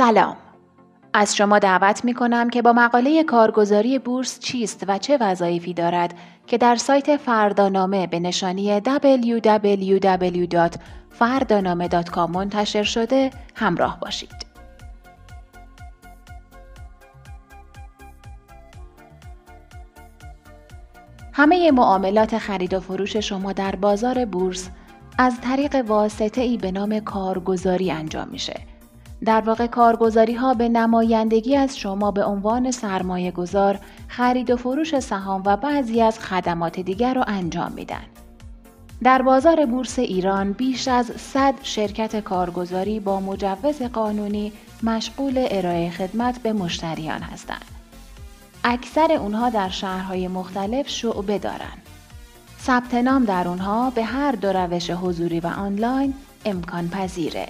سلام از شما دعوت می کنم که با مقاله کارگزاری بورس چیست و چه وظایفی دارد که در سایت فردانامه به نشانی www.fardaname.com منتشر شده همراه باشید. همه معاملات خرید و فروش شما در بازار بورس از طریق واسطه ای به نام کارگزاری انجام میشه در واقع کارگزاری ها به نمایندگی از شما به عنوان سرمایه گذار خرید و فروش سهام و بعضی از خدمات دیگر را انجام میدن. در بازار بورس ایران بیش از 100 شرکت کارگزاری با مجوز قانونی مشغول ارائه خدمت به مشتریان هستند. اکثر اونها در شهرهای مختلف شعبه دارند. ثبت نام در اونها به هر دو روش حضوری و آنلاین امکان پذیره.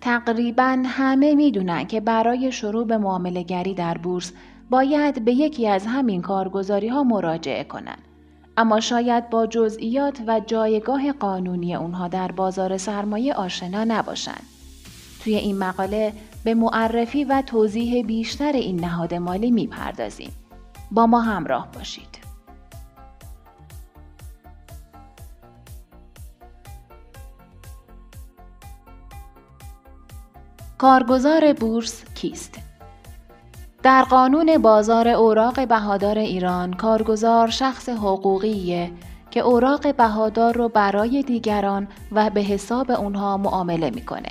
تقریبا همه می‌دونن که برای شروع به معامله گری در بورس باید به یکی از همین کارگزاری ها مراجعه کنند. اما شاید با جزئیات و جایگاه قانونی اونها در بازار سرمایه آشنا نباشند. توی این مقاله به معرفی و توضیح بیشتر این نهاد مالی می‌پردازیم. با ما همراه باشید. کارگزار بورس کیست؟ در قانون بازار اوراق بهادار ایران کارگزار شخص حقوقیه که اوراق بهادار رو برای دیگران و به حساب اونها معامله می‌کنه.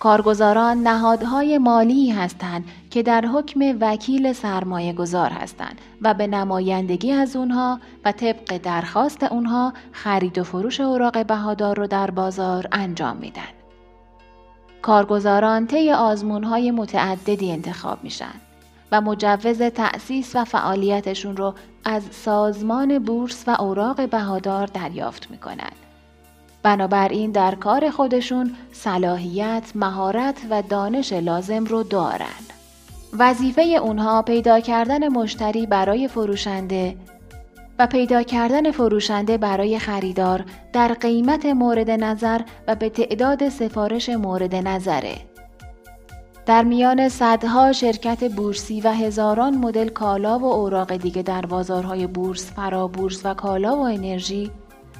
کارگزاران نهادهای مالی هستند که در حکم وکیل سرمایه گذار هستند و به نمایندگی از اونها و طبق درخواست اونها خرید و فروش اوراق بهادار رو در بازار انجام میدن. کارگزاران طی های متعددی انتخاب میشن و مجوز تأسیس و فعالیتشون رو از سازمان بورس و اوراق بهادار دریافت می‌کنند. بنابراین در کار خودشون صلاحیت، مهارت و دانش لازم رو دارن. وظیفه اونها پیدا کردن مشتری برای فروشنده پیدا کردن فروشنده برای خریدار در قیمت مورد نظر و به تعداد سفارش مورد نظره. در میان صدها شرکت بورسی و هزاران مدل کالا و اوراق دیگه در بازارهای بورس، فرابورس و کالا و انرژی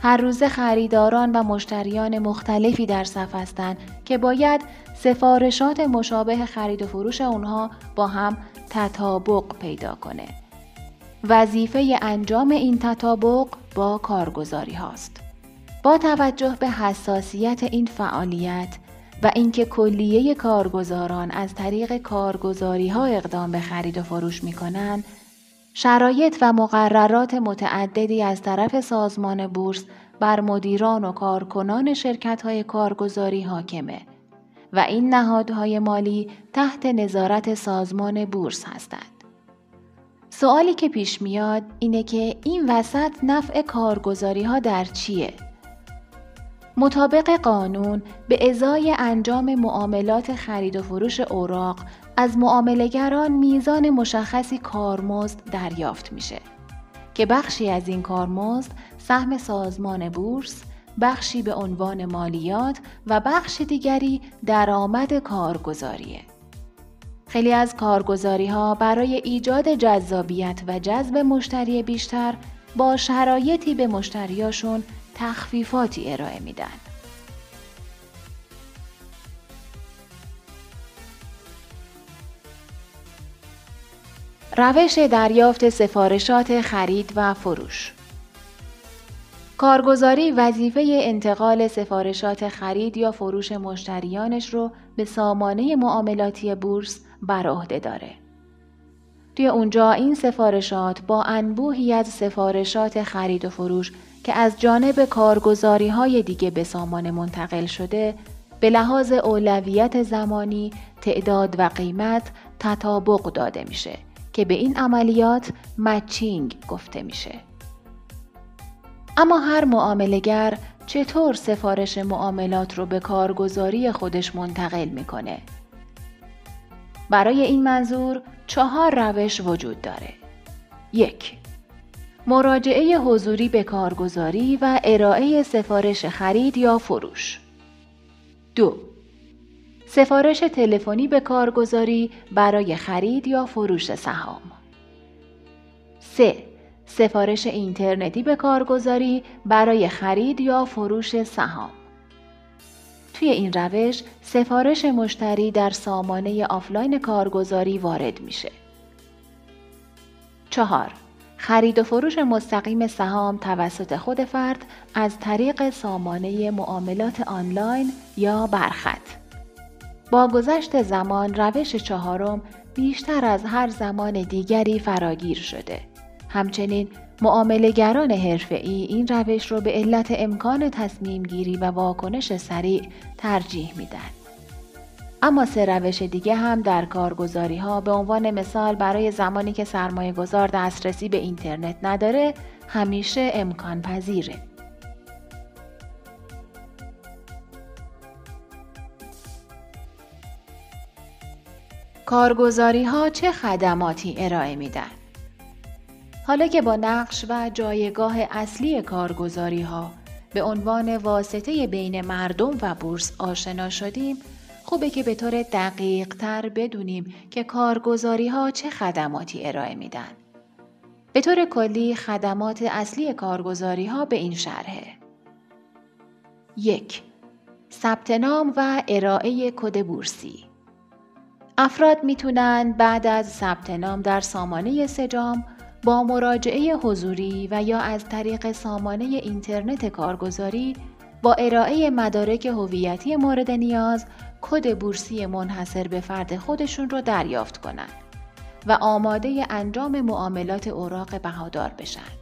هر روز خریداران و مشتریان مختلفی در صف هستند که باید سفارشات مشابه خرید و فروش اونها با هم تطابق پیدا کنه. وظیفه انجام این تطابق با کارگزاری هاست. با توجه به حساسیت این فعالیت و اینکه کلیه کارگزاران از طریق کارگزاری ها اقدام به خرید و فروش می کنند، شرایط و مقررات متعددی از طرف سازمان بورس بر مدیران و کارکنان شرکت های کارگزاری حاکمه و این نهادهای مالی تحت نظارت سازمان بورس هستند. سوالی که پیش میاد اینه که این وسط نفع کارگزاری ها در چیه؟ مطابق قانون به ازای انجام معاملات خرید و فروش اوراق از معاملگران میزان مشخصی کارمزد دریافت میشه که بخشی از این کارمزد سهم سازمان بورس بخشی به عنوان مالیات و بخش دیگری درآمد کارگزاریه. خیلی از کارگزاری ها برای ایجاد جذابیت و جذب مشتری بیشتر با شرایطی به مشتریاشون تخفیفاتی ارائه میدن. روش دریافت سفارشات خرید و فروش کارگزاری وظیفه انتقال سفارشات خرید یا فروش مشتریانش رو به سامانه معاملاتی بورس بر عهده داره. توی اونجا این سفارشات با انبوهی از سفارشات خرید و فروش که از جانب کارگزاری های دیگه به سامان منتقل شده به لحاظ اولویت زمانی، تعداد و قیمت تطابق داده میشه که به این عملیات مچینگ گفته میشه. اما هر معاملگر چطور سفارش معاملات رو به کارگزاری خودش منتقل می‌کنه؟ برای این منظور چهار روش وجود داره. یک مراجعه حضوری به کارگزاری و ارائه سفارش خرید یا فروش. دو سفارش تلفنی به کارگزاری برای خرید یا فروش سهام. 3. سفارش اینترنتی به کارگزاری برای خرید یا فروش سهام. توی این روش سفارش مشتری در سامانه آفلاین کارگزاری وارد میشه. 4. خرید و فروش مستقیم سهام توسط خود فرد از طریق سامانه معاملات آنلاین یا برخط. با گذشت زمان روش چهارم بیشتر از هر زمان دیگری فراگیر شده. همچنین معاملهگران حرفه‌ای این روش رو به علت امکان تصمیم گیری و واکنش سریع ترجیح میدن. اما سه روش دیگه هم در کارگزاری ها به عنوان مثال برای زمانی که سرمایه گذار دسترسی به اینترنت نداره همیشه امکان پذیره. کارگزاری ها چه خدماتی ارائه میدن؟ حالا که با نقش و جایگاه اصلی کارگزاری ها به عنوان واسطه بین مردم و بورس آشنا شدیم خوبه که به طور دقیق تر بدونیم که کارگزاری ها چه خدماتی ارائه میدن. به طور کلی خدمات اصلی کارگزاری ها به این شرحه. یک ثبت نام و ارائه کد بورسی افراد می‌تونن بعد از ثبت نام در سامانه سجام با مراجعه حضوری و یا از طریق سامانه اینترنت کارگزاری با ارائه مدارک هویتی مورد نیاز کد بورسی منحصر به فرد خودشون رو دریافت کنند و آماده انجام معاملات اوراق بهادار بشن.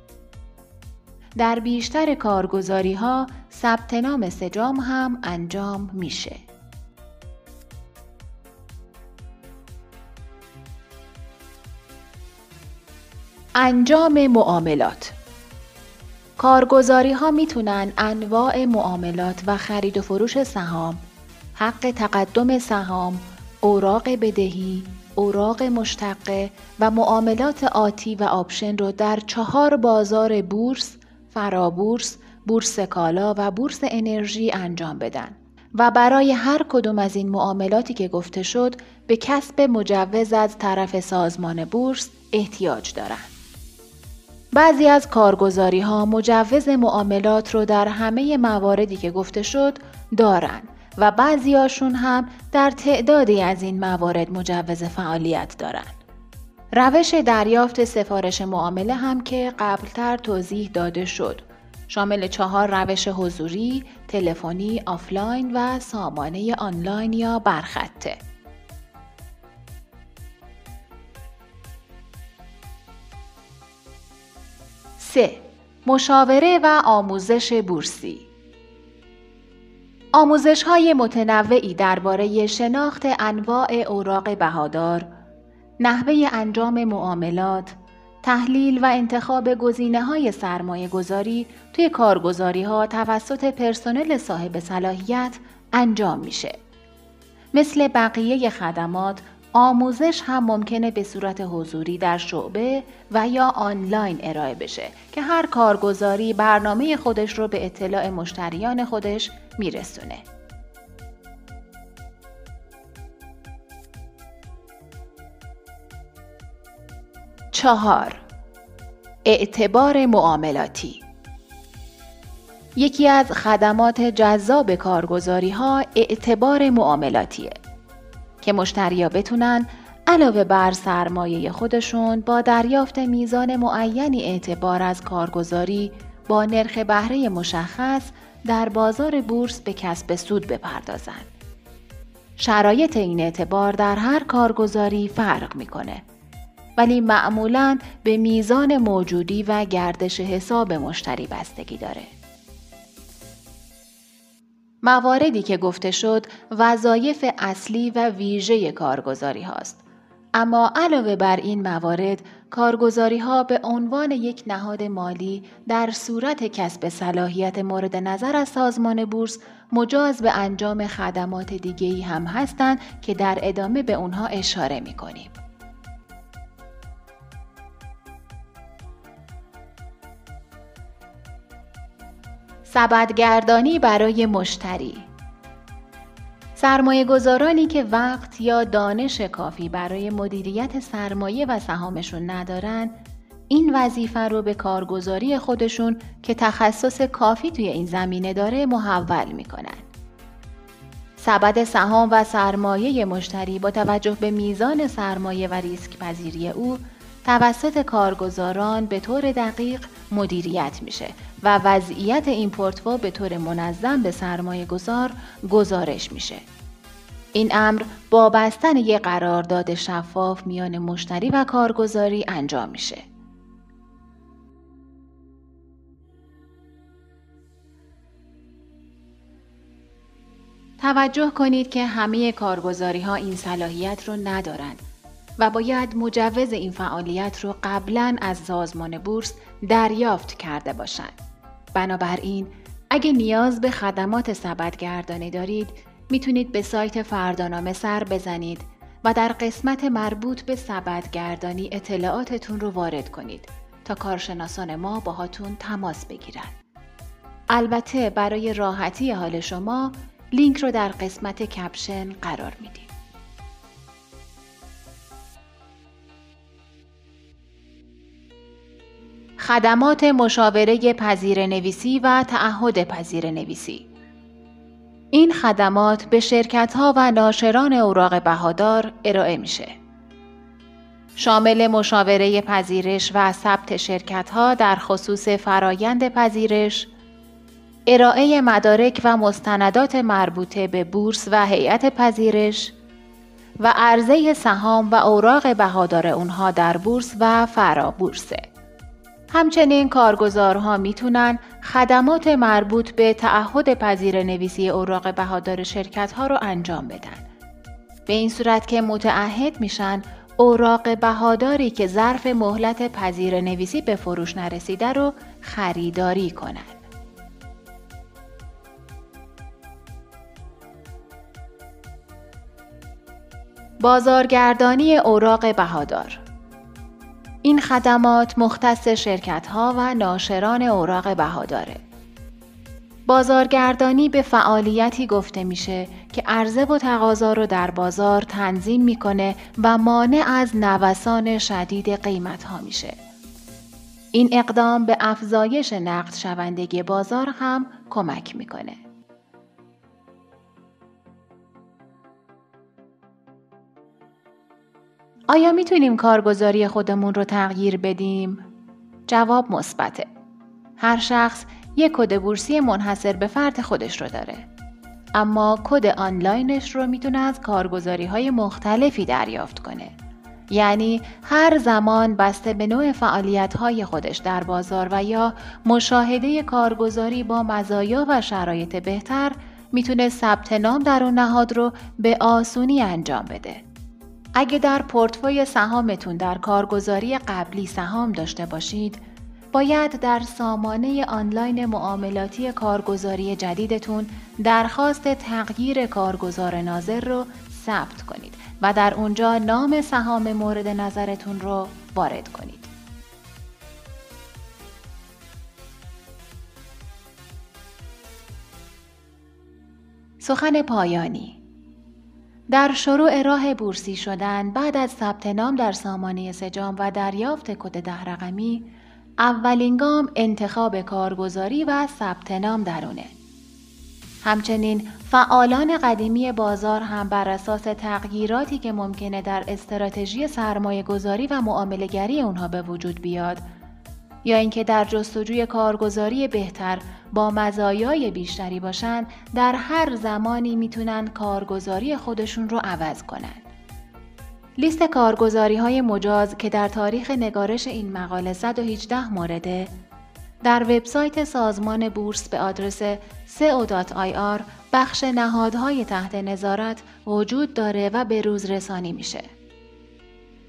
در بیشتر کارگزاری ها ثبت نام سجام هم انجام میشه. انجام معاملات کارگزاری ها می‌تونن انواع معاملات و خرید و فروش سهام، حق تقدم سهام، اوراق بدهی، اوراق مشتقه و معاملات آتی و آپشن رو در چهار بازار بورس، فرابورس، بورس کالا و بورس انرژی انجام بدن و برای هر کدوم از این معاملاتی که گفته شد به کسب مجوز از طرف سازمان بورس احتیاج دارند. بعضی از کارگزاری ها مجوز معاملات رو در همه مواردی که گفته شد دارن و بعضی هاشون هم در تعدادی از این موارد مجوز فعالیت دارن. روش دریافت سفارش معامله هم که قبلتر توضیح داده شد. شامل چهار روش حضوری، تلفنی، آفلاین و سامانه آنلاین یا برخطه. 3. مشاوره و آموزش بورسی آموزش های متنوعی درباره شناخت انواع اوراق بهادار، نحوه انجام معاملات، تحلیل و انتخاب گزینه های سرمایه گذاری توی کارگزاری ها توسط پرسنل صاحب صلاحیت انجام میشه. مثل بقیه خدمات آموزش هم ممکنه به صورت حضوری در شعبه و یا آنلاین ارائه بشه که هر کارگزاری برنامه خودش رو به اطلاع مشتریان خودش میرسونه. چهار اعتبار معاملاتی یکی از خدمات جذاب کارگزاری ها اعتبار معاملاتیه که مشتریا بتونن علاوه بر سرمایه خودشون با دریافت میزان معینی اعتبار از کارگزاری با نرخ بهره مشخص در بازار بورس به کسب سود بپردازند. شرایط این اعتبار در هر کارگزاری فرق می‌کنه. ولی معمولا به میزان موجودی و گردش حساب مشتری بستگی داره. مواردی که گفته شد وظایف اصلی و ویژه کارگزاری هاست. اما علاوه بر این موارد کارگزاری ها به عنوان یک نهاد مالی در صورت کسب صلاحیت مورد نظر از سازمان بورس مجاز به انجام خدمات دیگری هم هستند که در ادامه به اونها اشاره می کنیم. سبدگردانی برای مشتری سرمایه گذارانی که وقت یا دانش کافی برای مدیریت سرمایه و سهامشون ندارن این وظیفه رو به کارگزاری خودشون که تخصص کافی توی این زمینه داره محول می‌کنن. سبد سهام و سرمایه مشتری با توجه به میزان سرمایه و ریسک پذیری او توسط کارگزاران به طور دقیق مدیریت میشه و وضعیت این پورتفو به طور منظم به سرمایه گذار گزارش میشه. این امر با بستن یک قرارداد شفاف میان مشتری و کارگزاری انجام میشه. توجه کنید که همه کارگزاری ها این صلاحیت رو ندارند و باید مجوز این فعالیت رو قبلا از سازمان بورس دریافت کرده باشند. بنابراین اگه نیاز به خدمات سبدگردانی دارید می‌تونید به سایت فردانامه سر بزنید و در قسمت مربوط به سبدگردانی اطلاعاتتون رو وارد کنید تا کارشناسان ما باهاتون تماس بگیرن. البته برای راحتی حال شما لینک رو در قسمت کپشن قرار میدیم. خدمات مشاوره پذیر نویسی و تعهد پذیر نویسی این خدمات به شرکت ها و ناشران اوراق بهادار ارائه میشه. شامل مشاوره پذیرش و ثبت شرکت ها در خصوص فرایند پذیرش، ارائه مدارک و مستندات مربوطه به بورس و هیئت پذیرش و عرضه سهام و اوراق بهادار اونها در بورس و فرا بورسه. همچنین کارگزارها می‌تونن خدمات مربوط به تعهد پذیر نویسی اوراق بهادار شرکت ها رو انجام بدن. به این صورت که متعهد میشن اوراق بهاداری که ظرف مهلت پذیر نویسی به فروش نرسیده رو خریداری کنند. بازارگردانی اوراق بهادار این خدمات مختص شرکت ها و ناشران اوراق بهاداره. بازارگردانی به فعالیتی گفته میشه که عرضه و تقاضا رو در بازار تنظیم می‌کنه و مانع از نوسان شدید قیمت ها میشه. این اقدام به افزایش نقد شوندگی بازار هم کمک می‌کنه. آیا می‌تونیم کارگزاری خودمون رو تغییر بدیم؟ جواب مثبته. هر شخص یک کد بورسی منحصر به فرد خودش رو داره. اما کد آنلاینش رو می‌تونه از کارگزاری های مختلفی دریافت کنه. یعنی هر زمان بسته به نوع فعالیت های خودش در بازار و یا مشاهده کارگزاری با مزایا و شرایط بهتر می‌تونه ثبت نام در اون نهاد رو به آسونی انجام بده. اگه در پورتفوی سهامتون در کارگزاری قبلی سهام داشته باشید، باید در سامانه آنلاین معاملاتی کارگزاری جدیدتون درخواست تغییر کارگزار ناظر رو ثبت کنید و در اونجا نام سهام مورد نظرتون رو وارد کنید. سخن پایانی در شروع راه بورسی شدن بعد از ثبت نام در سامانه سجام و دریافت کد ده رقمی اولین گام انتخاب کارگزاری و ثبت نام درونه. همچنین فعالان قدیمی بازار هم بر اساس تغییراتی که ممکنه در استراتژی سرمایه گذاری و معاملگری اونها به وجود بیاد یا اینکه در جستجوی کارگزاری بهتر با مزایای بیشتری باشند در هر زمانی می‌تونن کارگزاری خودشون رو عوض کنن. لیست کارگزاری های مجاز که در تاریخ نگارش این مقاله 118 مورده در وبسایت سازمان بورس به آدرس co.ir بخش نهادهای تحت نظارت وجود داره و به روز رسانی میشه.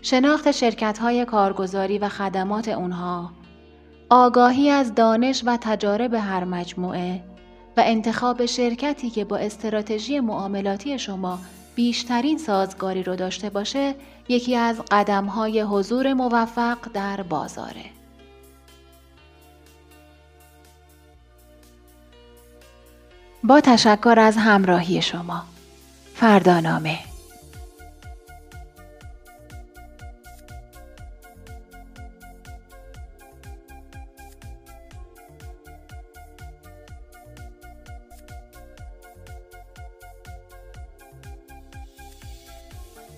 شناخت شرکت های کارگزاری و خدمات اونها آگاهی از دانش و تجارب هر مجموعه و انتخاب شرکتی که با استراتژی معاملاتی شما بیشترین سازگاری رو داشته باشه یکی از قدمهای حضور موفق در بازاره. با تشکر از همراهی شما. فردانامه